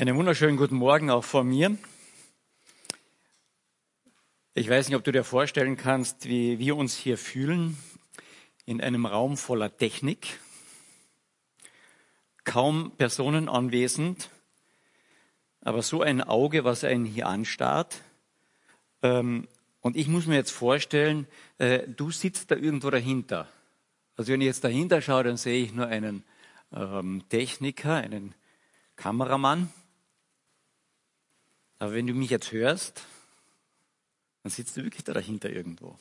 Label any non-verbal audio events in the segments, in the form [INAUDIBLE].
Einen wunderschönen guten Morgen auch von mir. Ich weiß nicht, ob du dir vorstellen kannst, wie wir uns hier fühlen in einem Raum voller Technik, kaum Personen anwesend, aber so ein Auge, was einen hier anstarrt. Ähm, und ich muss mir jetzt vorstellen, äh, du sitzt da irgendwo dahinter. Also wenn ich jetzt dahinter schaue, dann sehe ich nur einen ähm, Techniker, einen Kameramann. Aber wenn du mich jetzt hörst, dann sitzt du wirklich da dahinter irgendwo.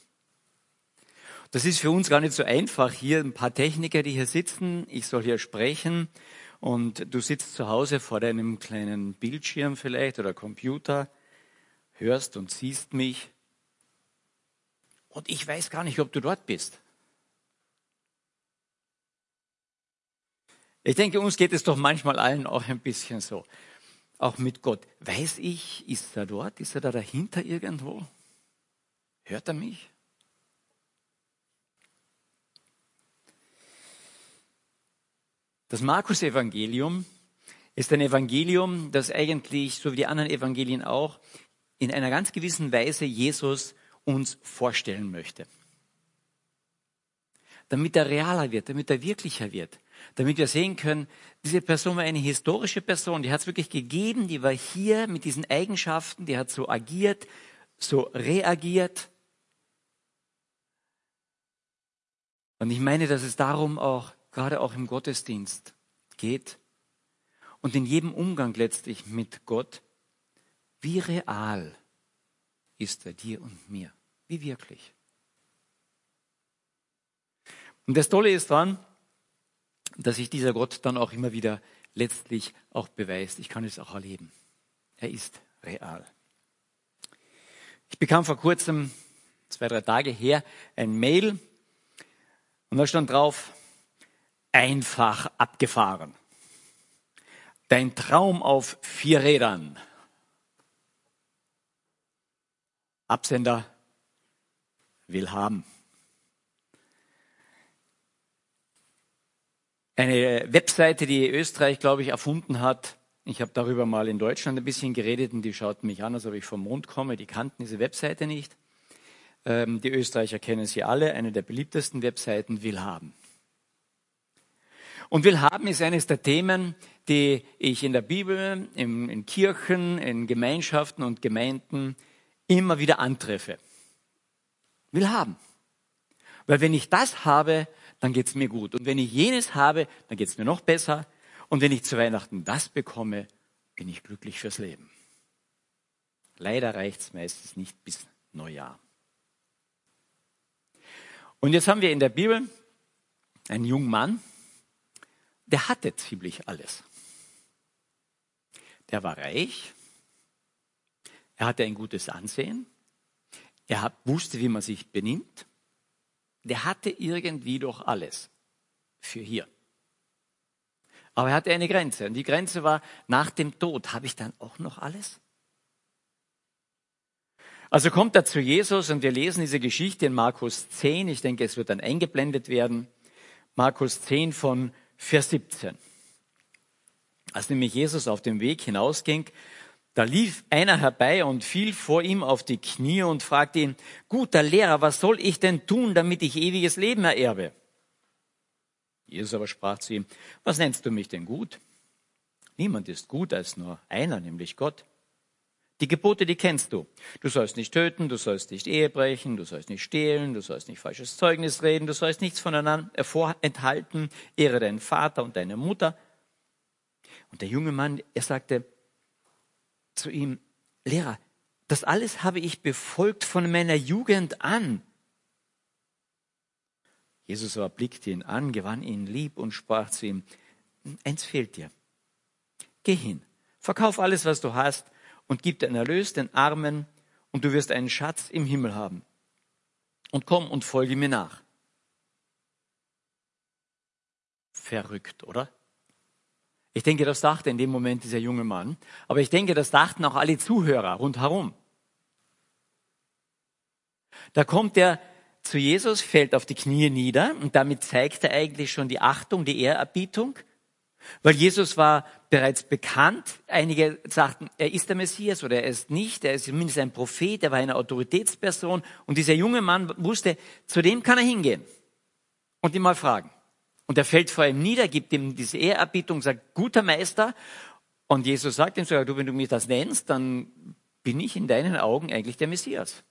Das ist für uns gar nicht so einfach. Hier ein paar Techniker, die hier sitzen. Ich soll hier sprechen und du sitzt zu Hause vor deinem kleinen Bildschirm vielleicht oder Computer, hörst und siehst mich. Und ich weiß gar nicht, ob du dort bist. Ich denke, uns geht es doch manchmal allen auch ein bisschen so. Auch mit Gott. Weiß ich, ist er dort? Ist er da dahinter irgendwo? Hört er mich? Das Markus-Evangelium ist ein Evangelium, das eigentlich, so wie die anderen Evangelien auch, in einer ganz gewissen Weise Jesus uns vorstellen möchte. Damit er realer wird, damit er wirklicher wird, damit wir sehen können, diese Person war eine historische Person, die hat es wirklich gegeben, die war hier mit diesen Eigenschaften, die hat so agiert, so reagiert. Und ich meine, dass es darum auch, gerade auch im Gottesdienst geht und in jedem Umgang letztlich mit Gott, wie real ist er dir und mir? Wie wirklich? Und das Tolle ist dran, dass sich dieser Gott dann auch immer wieder letztlich auch beweist. Ich kann es auch erleben. Er ist real. Ich bekam vor kurzem, zwei, drei Tage her, ein Mail und da stand drauf, einfach abgefahren. Dein Traum auf vier Rädern. Absender will haben. Eine Webseite, die Österreich, glaube ich, erfunden hat. Ich habe darüber mal in Deutschland ein bisschen geredet und die schauten mich an, als ob ich vom Mond komme. Die kannten diese Webseite nicht. Ähm, die Österreicher kennen sie alle. Eine der beliebtesten Webseiten, Willhaben. Und Willhaben ist eines der Themen, die ich in der Bibel, in, in Kirchen, in Gemeinschaften und Gemeinden immer wieder antreffe. Willhaben. Weil wenn ich das habe, dann geht's mir gut. Und wenn ich jenes habe, dann geht's mir noch besser. Und wenn ich zu Weihnachten das bekomme, bin ich glücklich fürs Leben. Leider reicht's meistens nicht bis Neujahr. Und jetzt haben wir in der Bibel einen jungen Mann, der hatte ziemlich alles. Der war reich, er hatte ein gutes Ansehen, er wusste, wie man sich benimmt, der hatte irgendwie doch alles für hier. Aber er hatte eine Grenze. Und die Grenze war, nach dem Tod habe ich dann auch noch alles? Also kommt er zu Jesus und wir lesen diese Geschichte in Markus 10. Ich denke, es wird dann eingeblendet werden. Markus 10 von Vers 17. Als nämlich Jesus auf dem Weg hinausging, da lief einer herbei und fiel vor ihm auf die Knie und fragte ihn, guter Lehrer, was soll ich denn tun, damit ich ewiges Leben ererbe? Jesus aber sprach zu ihm, was nennst du mich denn gut? Niemand ist gut als nur einer, nämlich Gott. Die Gebote, die kennst du. Du sollst nicht töten, du sollst nicht Ehe brechen, du sollst nicht stehlen, du sollst nicht falsches Zeugnis reden, du sollst nichts voneinander vorenthalten, ehre deinen Vater und deine Mutter. Und der junge Mann, er sagte, zu ihm, Lehrer, das alles habe ich befolgt von meiner Jugend an. Jesus aber blickte ihn an, gewann ihn lieb und sprach zu ihm, eins fehlt dir. Geh hin, verkauf alles, was du hast und gib dein Erlös den Armen und du wirst einen Schatz im Himmel haben. Und komm und folge mir nach. Verrückt, oder? Ich denke, das dachte in dem Moment dieser junge Mann. Aber ich denke, das dachten auch alle Zuhörer rundherum. Da kommt er zu Jesus, fällt auf die Knie nieder und damit zeigt er eigentlich schon die Achtung, die Ehrerbietung. Weil Jesus war bereits bekannt. Einige sagten, er ist der Messias oder er ist nicht. Er ist zumindest ein Prophet, er war eine Autoritätsperson. Und dieser junge Mann wusste, zu dem kann er hingehen und ihn mal fragen. Und er fällt vor ihm nieder, gibt ihm diese Ehrerbietung, sagt, guter Meister. Und Jesus sagt ihm sogar, du, wenn du mich das nennst, dann bin ich in deinen Augen eigentlich der Messias.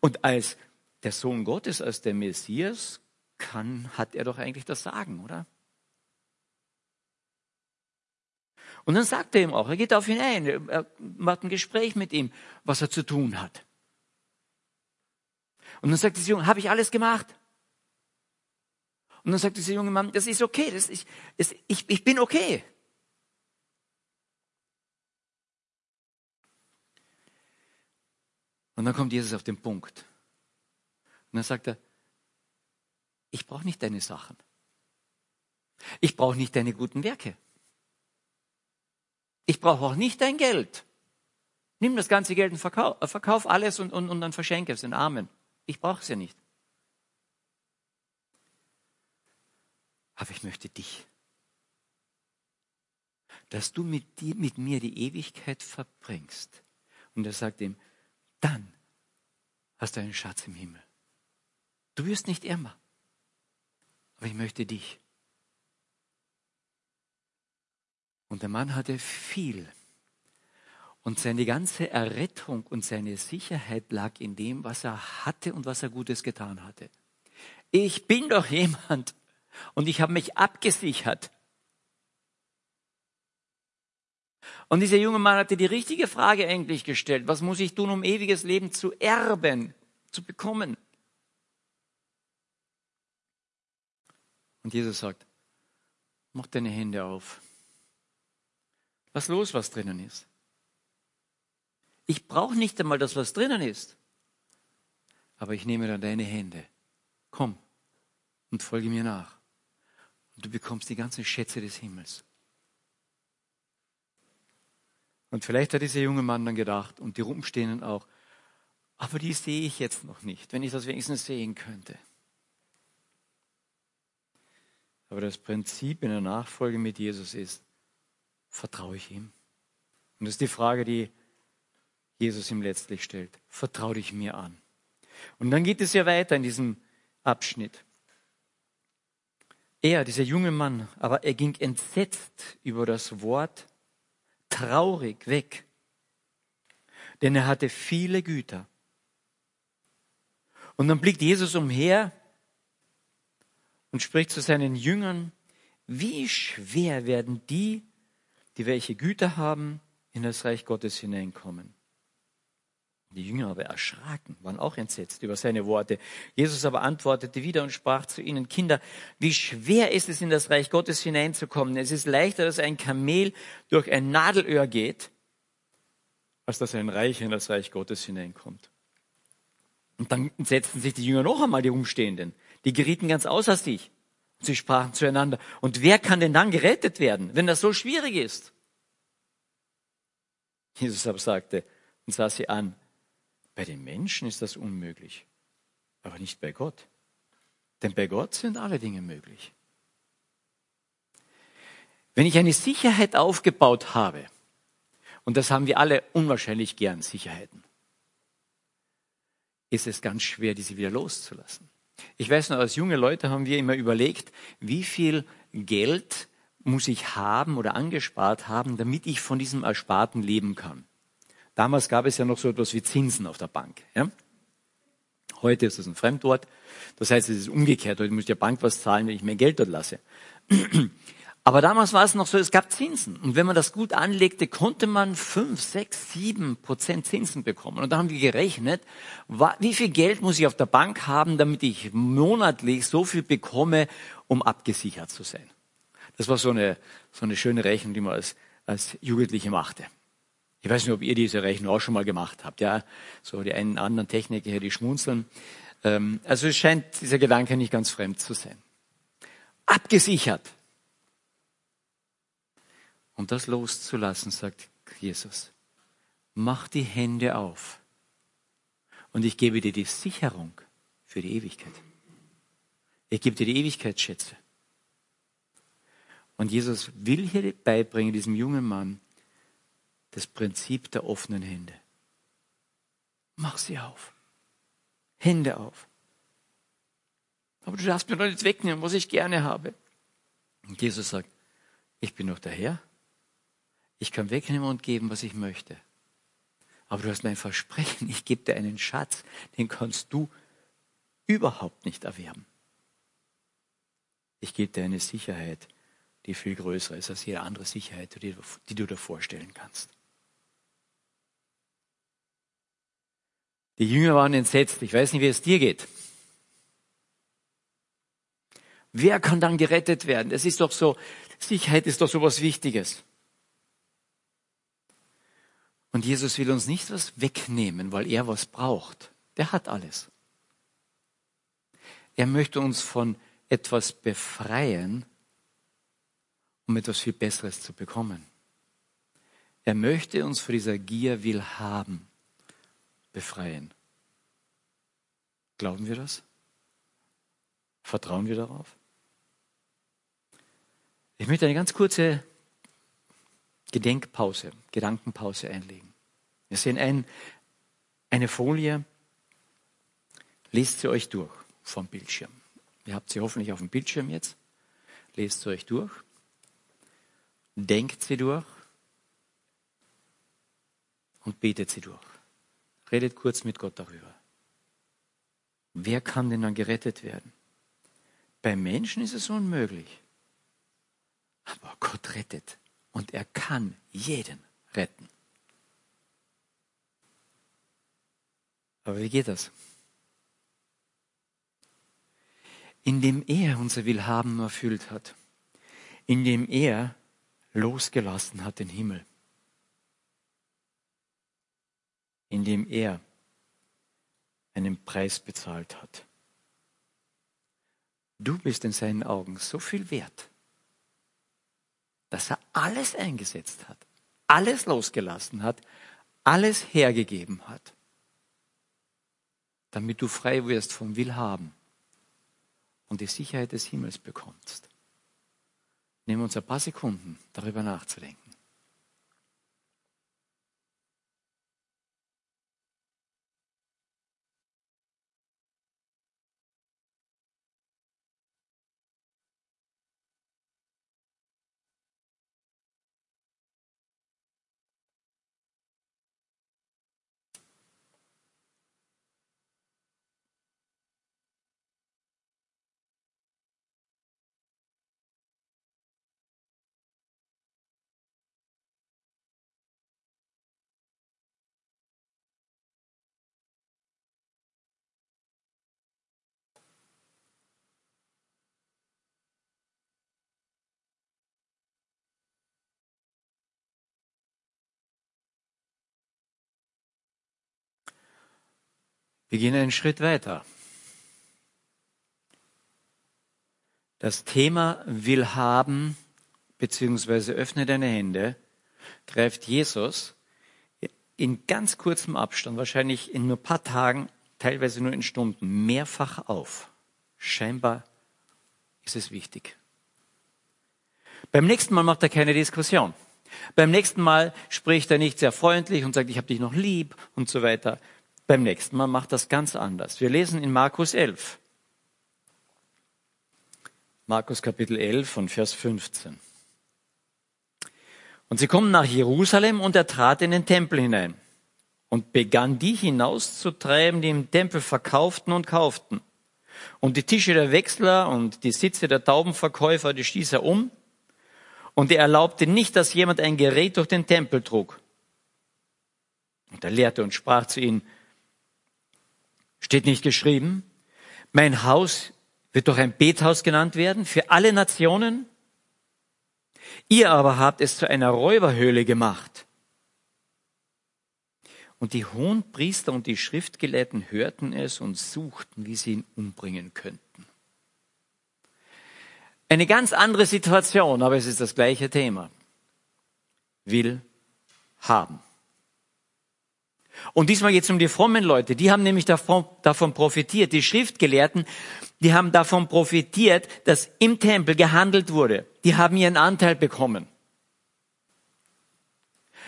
Und als der Sohn Gottes, als der Messias, kann, hat er doch eigentlich das Sagen, oder? Und dann sagt er ihm auch, er geht auf ihn ein, er macht ein Gespräch mit ihm, was er zu tun hat. Und dann sagt dieser Junge, habe ich alles gemacht? Und dann sagt dieser junge Mann, das ist okay, das ist, das, ich, ich bin okay. Und dann kommt Jesus auf den Punkt. Und dann sagt er, ich brauche nicht deine Sachen. Ich brauche nicht deine guten Werke. Ich brauche auch nicht dein Geld. Nimm das ganze Geld und verkauf, verkauf alles und, und, und dann verschenke es den Armen. Ich brauche es ja nicht. Aber ich möchte dich. Dass du mit, dir, mit mir die Ewigkeit verbringst. Und er sagt ihm, dann hast du einen Schatz im Himmel. Du wirst nicht ärmer. Aber ich möchte dich. Und der Mann hatte viel. Und seine ganze Errettung und seine Sicherheit lag in dem, was er hatte und was er Gutes getan hatte. Ich bin doch jemand und ich habe mich abgesichert. Und dieser junge Mann hatte die richtige Frage eigentlich gestellt. Was muss ich tun, um ewiges Leben zu erben, zu bekommen? Und Jesus sagt, mach deine Hände auf. Lass los, was drinnen ist. Ich brauche nicht einmal das, was drinnen ist. Aber ich nehme dann deine Hände. Komm und folge mir nach. Und du bekommst die ganzen Schätze des Himmels. Und vielleicht hat dieser junge Mann dann gedacht und die Rumstehenden auch, aber die sehe ich jetzt noch nicht, wenn ich das wenigstens sehen könnte. Aber das Prinzip in der Nachfolge mit Jesus ist, vertraue ich ihm? Und das ist die Frage, die Jesus ihm letztlich stellt. Vertraue dich mir an. Und dann geht es ja weiter in diesem Abschnitt. Er, dieser junge Mann, aber er ging entsetzt über das Wort, traurig weg, denn er hatte viele Güter. Und dann blickt Jesus umher und spricht zu seinen Jüngern, wie schwer werden die, die welche Güter haben, in das Reich Gottes hineinkommen. Die Jünger aber erschraken, waren auch entsetzt über seine Worte. Jesus aber antwortete wieder und sprach zu ihnen, Kinder, wie schwer ist es, in das Reich Gottes hineinzukommen? Es ist leichter, dass ein Kamel durch ein Nadelöhr geht, als dass ein Reich in das Reich Gottes hineinkommt. Und dann setzten sich die Jünger noch einmal, die Umstehenden. Die gerieten ganz außer sich. Sie sprachen zueinander. Und wer kann denn dann gerettet werden, wenn das so schwierig ist? Jesus aber sagte und sah sie an, bei den Menschen ist das unmöglich, aber nicht bei Gott. Denn bei Gott sind alle Dinge möglich. Wenn ich eine Sicherheit aufgebaut habe, und das haben wir alle unwahrscheinlich gern, Sicherheiten, ist es ganz schwer, diese wieder loszulassen. Ich weiß noch, als junge Leute haben wir immer überlegt, wie viel Geld muss ich haben oder angespart haben, damit ich von diesem Ersparten leben kann. Damals gab es ja noch so etwas wie Zinsen auf der Bank. Ja? Heute ist es ein Fremdwort. Das heißt, es ist umgekehrt. Heute muss der Bank was zahlen, wenn ich mehr Geld dort lasse. [CLEARS THROAT] Aber damals war es noch so, es gab Zinsen. Und wenn man das gut anlegte, konnte man fünf, sechs, sieben Prozent Zinsen bekommen. Und da haben wir gerechnet, wie viel Geld muss ich auf der Bank haben, damit ich monatlich so viel bekomme, um abgesichert zu sein. Das war so eine, so eine schöne Rechnung, die man als, als Jugendliche machte. Ich weiß nicht, ob ihr diese Rechnung auch schon mal gemacht habt. Ja, so die einen anderen Techniker hier, die schmunzeln. Ähm, also es scheint dieser Gedanke nicht ganz fremd zu sein. Abgesichert und das loszulassen, sagt Jesus. Mach die Hände auf und ich gebe dir die Sicherung für die Ewigkeit. Ich gebe dir die Ewigkeitsschätze. Und Jesus will hier beibringen, diesem jungen Mann, das Prinzip der offenen Hände. Mach sie auf. Hände auf. Aber du darfst mir doch nicht wegnehmen, was ich gerne habe. Und Jesus sagt, ich bin doch der Herr. Ich kann wegnehmen und geben, was ich möchte. Aber du hast mein Versprechen, ich gebe dir einen Schatz, den kannst du überhaupt nicht erwerben. Ich gebe dir eine Sicherheit, die viel größer ist als jede andere Sicherheit, die, die du dir vorstellen kannst. Die Jünger waren entsetzt. Ich weiß nicht, wie es dir geht. Wer kann dann gerettet werden? Das ist doch so, Sicherheit ist doch so was Wichtiges. Und Jesus will uns nicht was wegnehmen, weil er was braucht. Der hat alles. Er möchte uns von etwas befreien, um etwas viel Besseres zu bekommen. Er möchte uns von dieser Gier will haben befreien. Glauben wir das? Vertrauen wir darauf? Ich möchte eine ganz kurze Gedenkpause, Gedankenpause einlegen. Wir sehen ein, eine Folie, lest sie euch durch vom Bildschirm. Ihr habt sie hoffentlich auf dem Bildschirm jetzt. Lest sie euch durch. Denkt sie durch. Und betet sie durch. Redet kurz mit Gott darüber. Wer kann denn dann gerettet werden? Bei Menschen ist es unmöglich. Aber Gott rettet. Und er kann jeden retten. Aber wie geht das? Indem er unser Willhaben erfüllt hat. Indem er losgelassen hat den Himmel. Indem er einen Preis bezahlt hat. Du bist in seinen Augen so viel wert dass er alles eingesetzt hat, alles losgelassen hat, alles hergegeben hat, damit du frei wirst vom Willhaben und die Sicherheit des Himmels bekommst. Nehmen uns ein paar Sekunden, darüber nachzudenken. Wir gehen einen Schritt weiter. Das Thema will haben, beziehungsweise öffne deine Hände, greift Jesus in ganz kurzem Abstand, wahrscheinlich in nur paar Tagen, teilweise nur in Stunden, mehrfach auf. Scheinbar ist es wichtig. Beim nächsten Mal macht er keine Diskussion. Beim nächsten Mal spricht er nicht sehr freundlich und sagt, ich habe dich noch lieb und so weiter. Beim nächsten Mal macht das ganz anders. Wir lesen in Markus 11. Markus Kapitel 11 von Vers 15. Und sie kommen nach Jerusalem und er trat in den Tempel hinein und begann die hinauszutreiben, die im Tempel verkauften und kauften. Und die Tische der Wechsler und die Sitze der Taubenverkäufer, die stieß er um. Und er erlaubte nicht, dass jemand ein Gerät durch den Tempel trug. Und er lehrte und sprach zu ihnen, Steht nicht geschrieben? Mein Haus wird doch ein Bethaus genannt werden für alle Nationen? Ihr aber habt es zu einer Räuberhöhle gemacht. Und die hohen Priester und die Schriftgelehrten hörten es und suchten, wie sie ihn umbringen könnten. Eine ganz andere Situation, aber es ist das gleiche Thema. Will haben. Und diesmal geht es um die frommen Leute. Die haben nämlich davon, davon profitiert. Die Schriftgelehrten, die haben davon profitiert, dass im Tempel gehandelt wurde. Die haben ihren Anteil bekommen.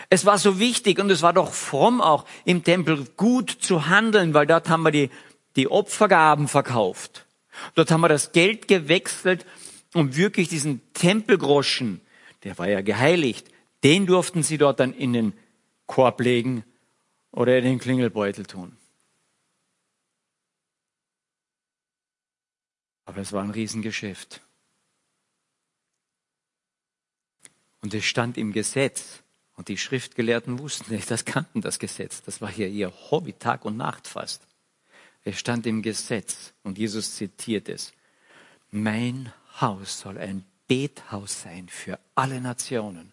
Es war so wichtig und es war doch fromm auch im Tempel gut zu handeln, weil dort haben wir die, die Opfergaben verkauft. Dort haben wir das Geld gewechselt, um wirklich diesen Tempelgroschen, der war ja geheiligt, den durften sie dort dann in den Korb legen oder in den Klingelbeutel tun. Aber es war ein Riesengeschäft. Und es stand im Gesetz. Und die Schriftgelehrten wussten nicht, das kannten das Gesetz. Das war hier ihr Hobby, Tag und Nacht fast. Es stand im Gesetz und Jesus zitiert es. Mein Haus soll ein Bethaus sein für alle Nationen.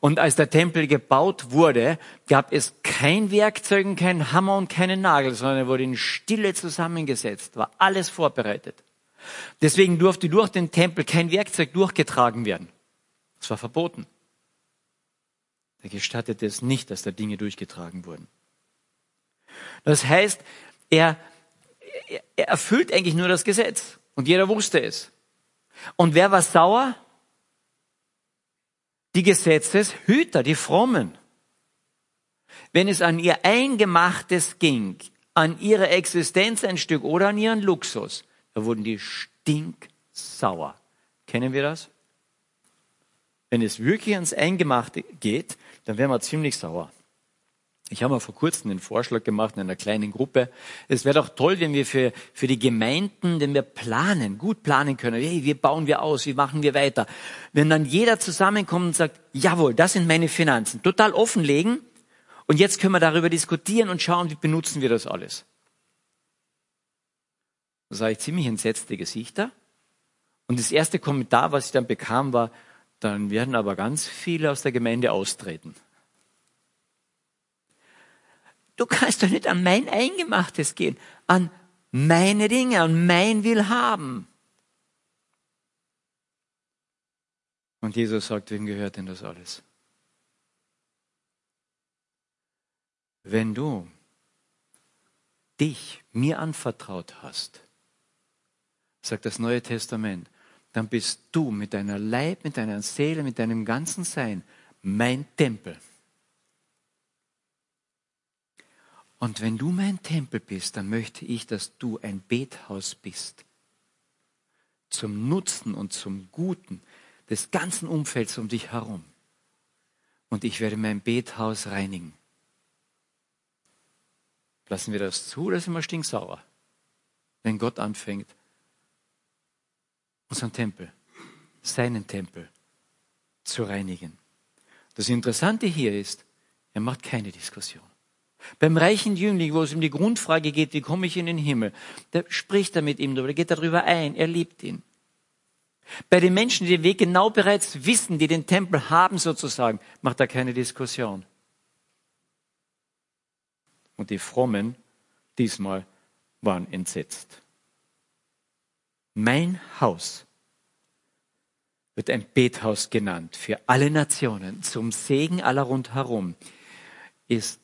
Und als der Tempel gebaut wurde, gab es kein Werkzeug, kein Hammer und keinen Nagel, sondern er wurde in Stille zusammengesetzt, war alles vorbereitet. Deswegen durfte durch den Tempel kein Werkzeug durchgetragen werden. Es war verboten. Er gestattete es nicht, dass da Dinge durchgetragen wurden. Das heißt, er, er erfüllt eigentlich nur das Gesetz. Und jeder wusste es. Und wer war sauer? Die Gesetzeshüter, die Frommen. Wenn es an ihr Eingemachtes ging, an ihre Existenz ein Stück oder an ihren Luxus, da wurden die stinksauer. Kennen wir das? Wenn es wirklich ans Eingemachte geht, dann wären wir ziemlich sauer. Ich habe mal vor kurzem einen Vorschlag gemacht in einer kleinen Gruppe. Es wäre doch toll, wenn wir für, für die Gemeinden, wenn wir planen, gut planen können. Hey, wie bauen wir aus? Wie machen wir weiter? Wenn dann jeder zusammenkommt und sagt, jawohl, das sind meine Finanzen. Total offenlegen. Und jetzt können wir darüber diskutieren und schauen, wie benutzen wir das alles. Da sah ich ziemlich entsetzte Gesichter. Und das erste Kommentar, was ich dann bekam, war, dann werden aber ganz viele aus der Gemeinde austreten. Du kannst doch nicht an mein Eingemachtes gehen, an meine Dinge, an mein Willhaben. Und Jesus sagt, wem gehört denn das alles? Wenn du dich mir anvertraut hast, sagt das Neue Testament, dann bist du mit deiner Leib, mit deiner Seele, mit deinem ganzen Sein mein Tempel. Und wenn du mein Tempel bist, dann möchte ich, dass du ein Bethaus bist. Zum Nutzen und zum Guten des ganzen Umfelds um dich herum. Und ich werde mein Bethaus reinigen. Lassen wir das zu oder sind wir stinksauer? Wenn Gott anfängt, unseren Tempel, seinen Tempel zu reinigen. Das Interessante hier ist, er macht keine Diskussion. Beim reichen Jüngling, wo es um die Grundfrage geht, wie komme ich in den Himmel, der spricht er mit ihm darüber, geht darüber ein, er liebt ihn. Bei den Menschen, die den Weg genau bereits wissen, die den Tempel haben sozusagen, macht er keine Diskussion. Und die Frommen diesmal waren entsetzt. Mein Haus wird ein Bethaus genannt für alle Nationen, zum Segen aller rundherum, ist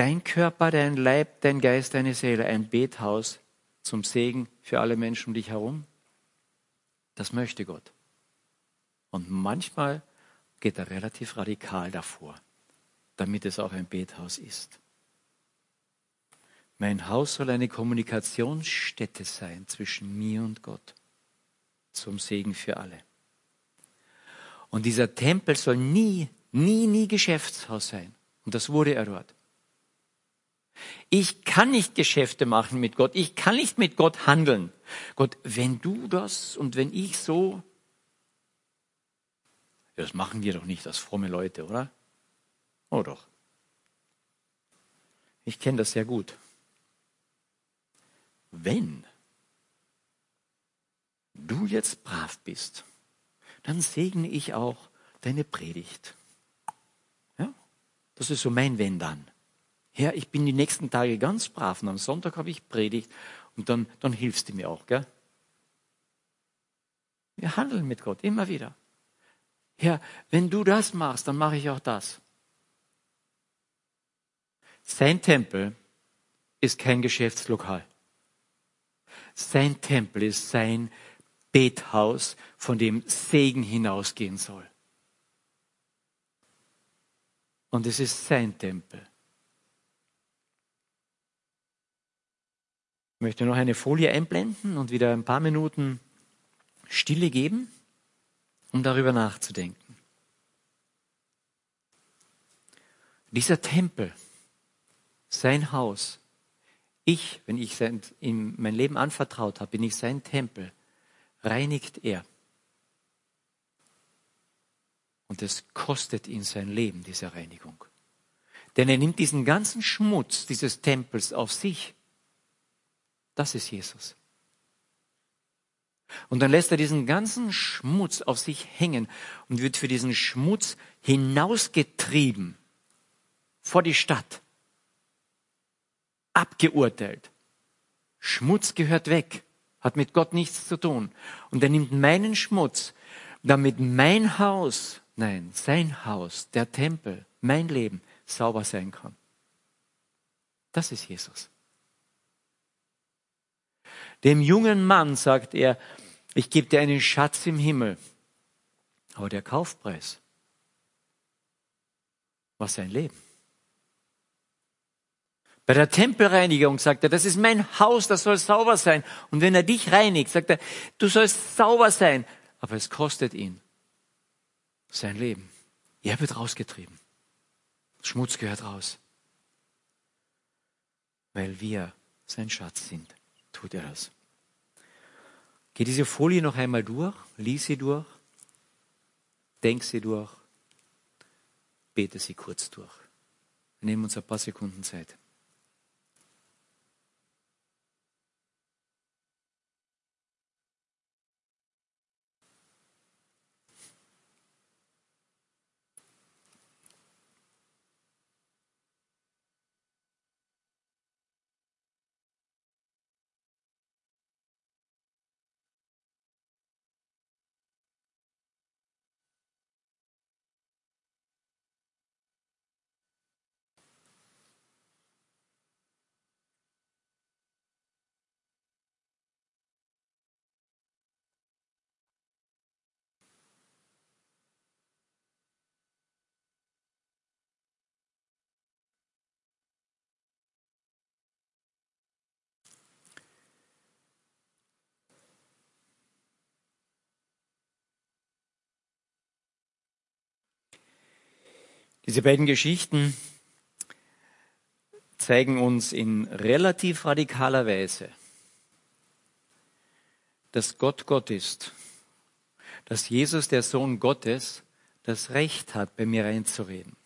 dein Körper, dein Leib, dein Geist, deine Seele ein Bethaus zum Segen für alle Menschen um dich herum? Das möchte Gott. Und manchmal geht er relativ radikal davor, damit es auch ein Bethaus ist. Mein Haus soll eine Kommunikationsstätte sein zwischen mir und Gott, zum Segen für alle. Und dieser Tempel soll nie, nie, nie Geschäftshaus sein. Und das wurde er dort. Ich kann nicht Geschäfte machen mit Gott. Ich kann nicht mit Gott handeln. Gott, wenn du das und wenn ich so, das machen wir doch nicht als fromme Leute, oder? Oh doch. Ich kenne das sehr gut. Wenn du jetzt brav bist, dann segne ich auch deine Predigt. Ja? Das ist so mein Wenn dann. Herr, ich bin die nächsten Tage ganz brav und am Sonntag habe ich Predigt und dann, dann hilfst du mir auch, gell? Wir handeln mit Gott immer wieder. Herr, wenn du das machst, dann mache ich auch das. Sein Tempel ist kein Geschäftslokal. Sein Tempel ist sein Bethaus, von dem Segen hinausgehen soll. Und es ist sein Tempel. Ich möchte noch eine Folie einblenden und wieder ein paar Minuten Stille geben, um darüber nachzudenken. Dieser Tempel, sein Haus, ich, wenn ich ihm mein Leben anvertraut habe, bin ich sein Tempel, reinigt er. Und es kostet ihn sein Leben, diese Reinigung. Denn er nimmt diesen ganzen Schmutz dieses Tempels auf sich. Das ist Jesus. Und dann lässt er diesen ganzen Schmutz auf sich hängen und wird für diesen Schmutz hinausgetrieben vor die Stadt. Abgeurteilt. Schmutz gehört weg, hat mit Gott nichts zu tun. Und er nimmt meinen Schmutz, damit mein Haus, nein, sein Haus, der Tempel, mein Leben sauber sein kann. Das ist Jesus. Dem jungen Mann sagt er, ich gebe dir einen Schatz im Himmel. Aber der Kaufpreis war sein Leben. Bei der Tempelreinigung sagt er, das ist mein Haus, das soll sauber sein. Und wenn er dich reinigt, sagt er, du sollst sauber sein. Aber es kostet ihn sein Leben. Er wird rausgetrieben. Schmutz gehört raus. Weil wir sein Schatz sind, tut er das. Geh diese Folie noch einmal durch, lies sie durch, denk sie durch, bete sie kurz durch. Wir nehmen uns ein paar Sekunden Zeit. Diese beiden Geschichten zeigen uns in relativ radikaler Weise, dass Gott Gott ist, dass Jesus, der Sohn Gottes, das Recht hat, bei mir reinzureden.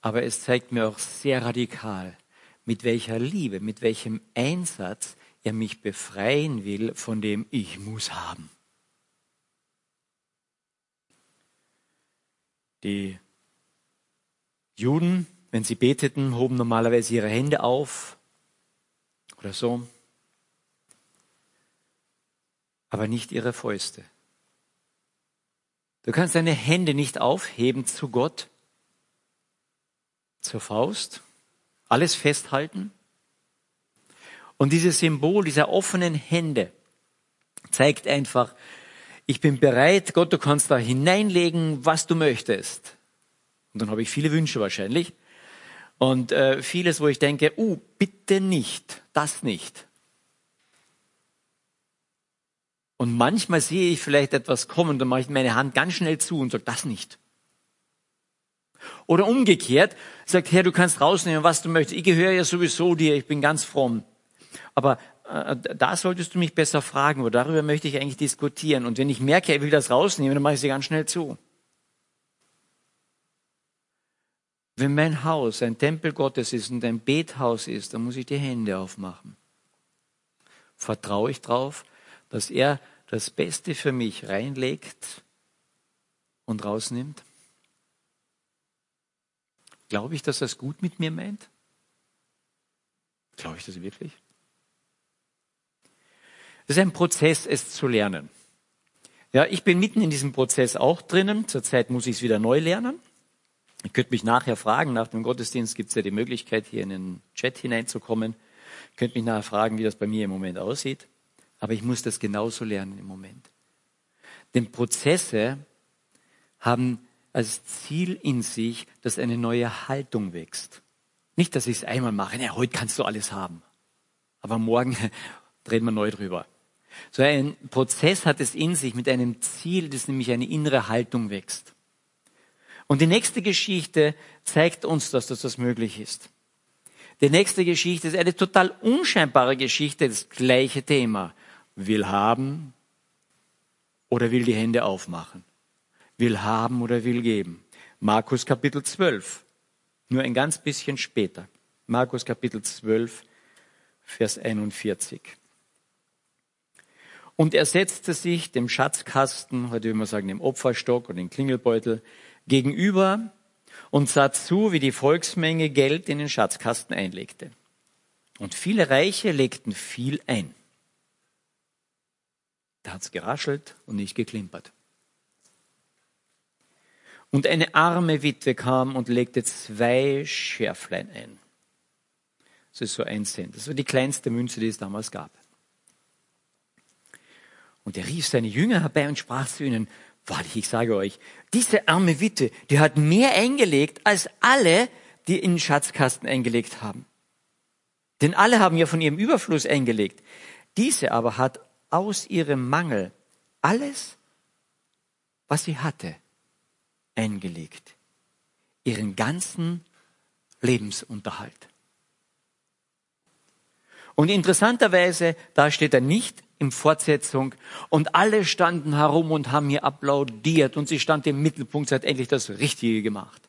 Aber es zeigt mir auch sehr radikal, mit welcher Liebe, mit welchem Einsatz er mich befreien will von dem Ich muss haben. Die Juden, wenn sie beteten, hoben normalerweise ihre Hände auf oder so, aber nicht ihre Fäuste. Du kannst deine Hände nicht aufheben zu Gott, zur Faust, alles festhalten. Und dieses Symbol dieser offenen Hände zeigt einfach, ich bin bereit, Gott, du kannst da hineinlegen, was du möchtest. Und dann habe ich viele Wünsche wahrscheinlich. Und äh, vieles, wo ich denke, uh, bitte nicht, das nicht. Und manchmal sehe ich vielleicht etwas kommen, dann mache ich meine Hand ganz schnell zu und sage, das nicht. Oder umgekehrt, sagt, Herr, du kannst rausnehmen, was du möchtest. Ich gehöre ja sowieso dir, ich bin ganz fromm. Aber äh, da solltest du mich besser fragen, oder darüber möchte ich eigentlich diskutieren. Und wenn ich merke, er will das rausnehmen, dann mache ich sie ganz schnell zu. Wenn mein Haus ein Tempel Gottes ist und ein Bethaus ist, dann muss ich die Hände aufmachen. Vertraue ich darauf, dass er das Beste für mich reinlegt und rausnimmt? Glaube ich, dass er es gut mit mir meint? Glaube ich das wirklich? Es ist ein Prozess, es zu lernen. Ja, ich bin mitten in diesem Prozess auch drinnen. Zurzeit muss ich es wieder neu lernen. Ihr könnt mich nachher fragen, nach dem Gottesdienst gibt es ja die Möglichkeit, hier in den Chat hineinzukommen. Könnt mich nachher fragen, wie das bei mir im Moment aussieht. Aber ich muss das genauso lernen im Moment. Denn Prozesse haben als Ziel in sich, dass eine neue Haltung wächst. Nicht, dass ich es einmal mache, ja, heute kannst du alles haben. Aber morgen [LAUGHS] reden wir neu drüber. So ein Prozess hat es in sich mit einem Ziel, das nämlich eine innere Haltung wächst. Und die nächste Geschichte zeigt uns, dass das möglich ist. Die nächste Geschichte ist eine total unscheinbare Geschichte, das gleiche Thema. Will haben oder will die Hände aufmachen. Will haben oder will geben. Markus Kapitel 12. Nur ein ganz bisschen später. Markus Kapitel 12, Vers 41. Und er setzte sich dem Schatzkasten, heute würde man sagen dem Opferstock oder dem Klingelbeutel, gegenüber und sah zu, wie die Volksmenge Geld in den Schatzkasten einlegte. Und viele Reiche legten viel ein. Da hat's geraschelt und nicht geklimpert. Und eine arme Witwe kam und legte zwei Schärflein ein. Das ist so ein Cent. Das war die kleinste Münze, die es damals gab. Und er rief seine Jünger herbei und sprach zu ihnen, wahrlich, ich sage euch, diese arme Witwe, die hat mehr eingelegt als alle, die in den Schatzkasten eingelegt haben. Denn alle haben ja von ihrem Überfluss eingelegt. Diese aber hat aus ihrem Mangel alles, was sie hatte, eingelegt. Ihren ganzen Lebensunterhalt. Und interessanterweise, da steht er nicht in Fortsetzung und alle standen herum und haben mir applaudiert und sie stand im Mittelpunkt, sie hat endlich das Richtige gemacht.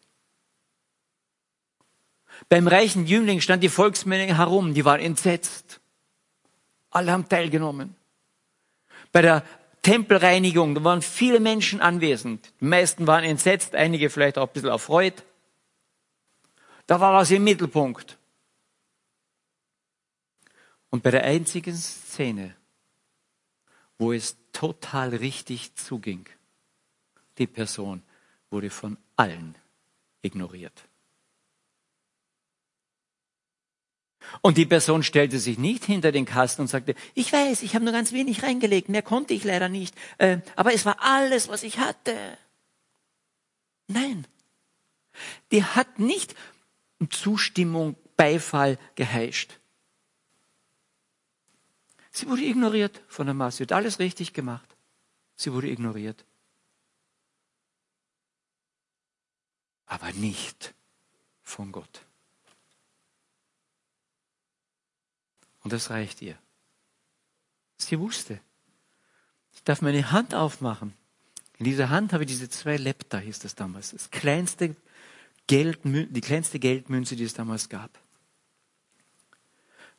Beim reichen Jüngling stand die Volksmenge herum, die waren entsetzt. Alle haben teilgenommen. Bei der Tempelreinigung, da waren viele Menschen anwesend. Die meisten waren entsetzt, einige vielleicht auch ein bisschen erfreut. Da war was im Mittelpunkt. Und bei der einzigen Szene, wo es total richtig zuging, die Person wurde von allen ignoriert. Und die Person stellte sich nicht hinter den Kasten und sagte, ich weiß, ich habe nur ganz wenig reingelegt, mehr konnte ich leider nicht, äh, aber es war alles, was ich hatte. Nein, die hat nicht Zustimmung, Beifall geheischt. Sie wurde ignoriert von der Masse, hat alles richtig gemacht. Sie wurde ignoriert. Aber nicht von Gott. Und das reicht ihr. Sie wusste. Ich darf meine Hand aufmachen. In dieser Hand habe ich diese zwei Lepta, hieß das damals. Das kleinste Geld, die kleinste Geldmünze, die es damals gab.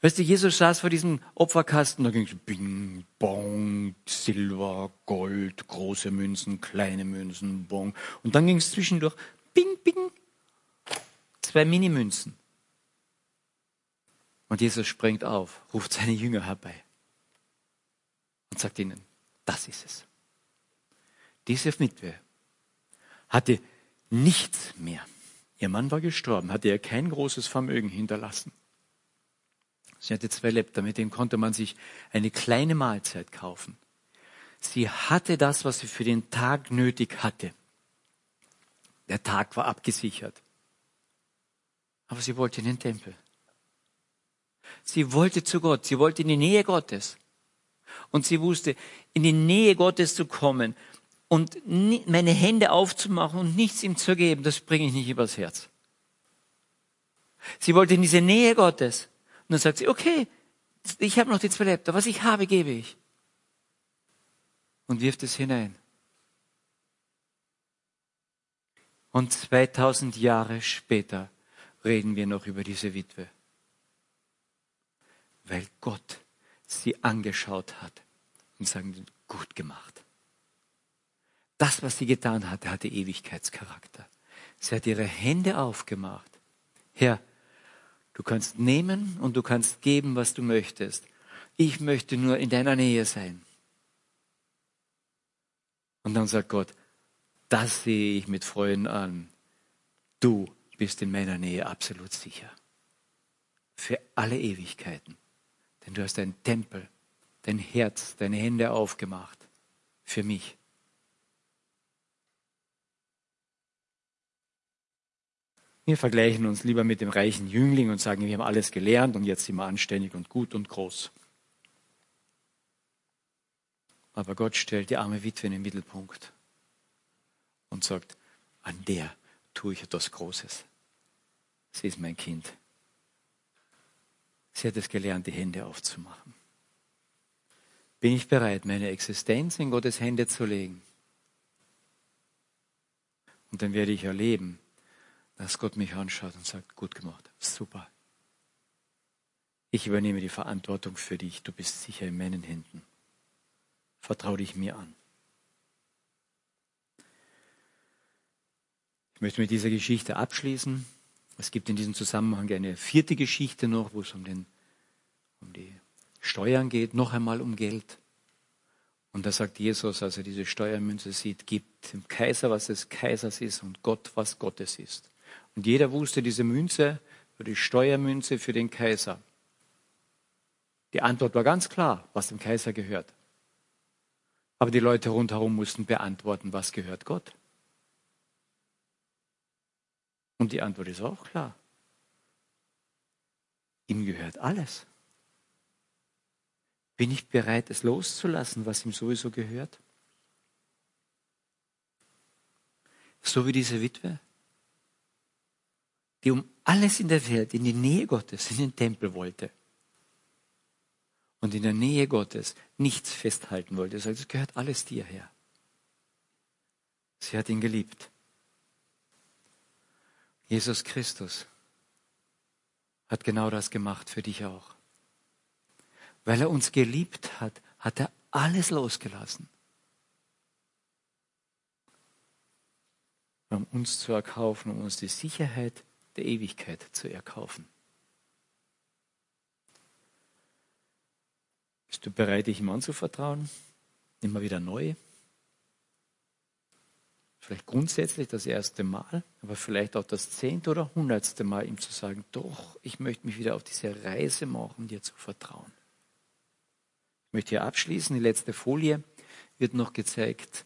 Weißt du, Jesus saß vor diesem Opferkasten, da ging es bing, bong, Silber, Gold, große Münzen, kleine Münzen, bong. Und dann ging es zwischendurch bing, bing, zwei Minimünzen. Und Jesus springt auf, ruft seine Jünger herbei und sagt ihnen, das ist es. Diese Witwe hatte nichts mehr. Ihr Mann war gestorben, hatte ihr kein großes Vermögen hinterlassen. Sie hatte zwei Lepter, mit denen konnte man sich eine kleine Mahlzeit kaufen. Sie hatte das, was sie für den Tag nötig hatte. Der Tag war abgesichert. Aber sie wollte in den Tempel. Sie wollte zu Gott, sie wollte in die Nähe Gottes. Und sie wusste, in die Nähe Gottes zu kommen und meine Hände aufzumachen und nichts ihm zu geben, das bringe ich nicht übers Herz. Sie wollte in diese Nähe Gottes. Und dann sagt sie, okay, ich habe noch die zwei Laptop, was ich habe, gebe ich. Und wirft es hinein. Und 2000 Jahre später reden wir noch über diese Witwe weil Gott sie angeschaut hat und sagen, gut gemacht. Das, was sie getan hatte, hatte Ewigkeitscharakter. Sie hat ihre Hände aufgemacht. Herr, du kannst nehmen und du kannst geben, was du möchtest. Ich möchte nur in deiner Nähe sein. Und dann sagt Gott, das sehe ich mit Freuden an. Du bist in meiner Nähe absolut sicher. für alle Ewigkeiten. Denn du hast deinen Tempel, dein Herz, deine Hände aufgemacht für mich. Wir vergleichen uns lieber mit dem reichen Jüngling und sagen, wir haben alles gelernt und jetzt sind wir anständig und gut und groß. Aber Gott stellt die arme Witwe in den Mittelpunkt und sagt, an der tue ich etwas Großes. Sie ist mein Kind. Sie hat es gelernt, die Hände aufzumachen. Bin ich bereit, meine Existenz in Gottes Hände zu legen? Und dann werde ich erleben, dass Gott mich anschaut und sagt, gut gemacht, super. Ich übernehme die Verantwortung für dich, du bist sicher in meinen Händen. Vertrau dich mir an. Ich möchte mit dieser Geschichte abschließen. Es gibt in diesem Zusammenhang eine vierte Geschichte noch, wo es um, den, um die Steuern geht, noch einmal um Geld. Und da sagt Jesus, als er diese Steuermünze sieht, gibt dem Kaiser, was des Kaisers ist und Gott, was Gottes ist. Und jeder wusste, diese Münze für die Steuermünze für den Kaiser. Die Antwort war ganz klar, was dem Kaiser gehört. Aber die Leute rundherum mussten beantworten, was gehört Gott. Und die Antwort ist auch klar. Ihm gehört alles. Bin ich bereit, es loszulassen, was ihm sowieso gehört? So wie diese Witwe, die um alles in der Welt, in die Nähe Gottes, in den Tempel wollte. Und in der Nähe Gottes nichts festhalten wollte. Er sagt, es gehört alles dir her. Sie hat ihn geliebt. Jesus Christus hat genau das gemacht für dich auch. Weil er uns geliebt hat, hat er alles losgelassen, um uns zu erkaufen, um uns die Sicherheit der Ewigkeit zu erkaufen. Bist du bereit, dich ihm anzuvertrauen? Immer wieder neu? vielleicht grundsätzlich das erste Mal, aber vielleicht auch das zehnte oder hundertste Mal ihm zu sagen, doch, ich möchte mich wieder auf diese Reise machen, dir zu vertrauen. Ich möchte hier abschließen, die letzte Folie wird noch gezeigt.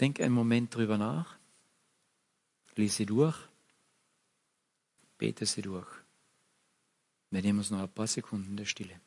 Denk einen Moment drüber nach, lies sie durch, bete sie durch. Wir nehmen uns noch ein paar Sekunden der Stille.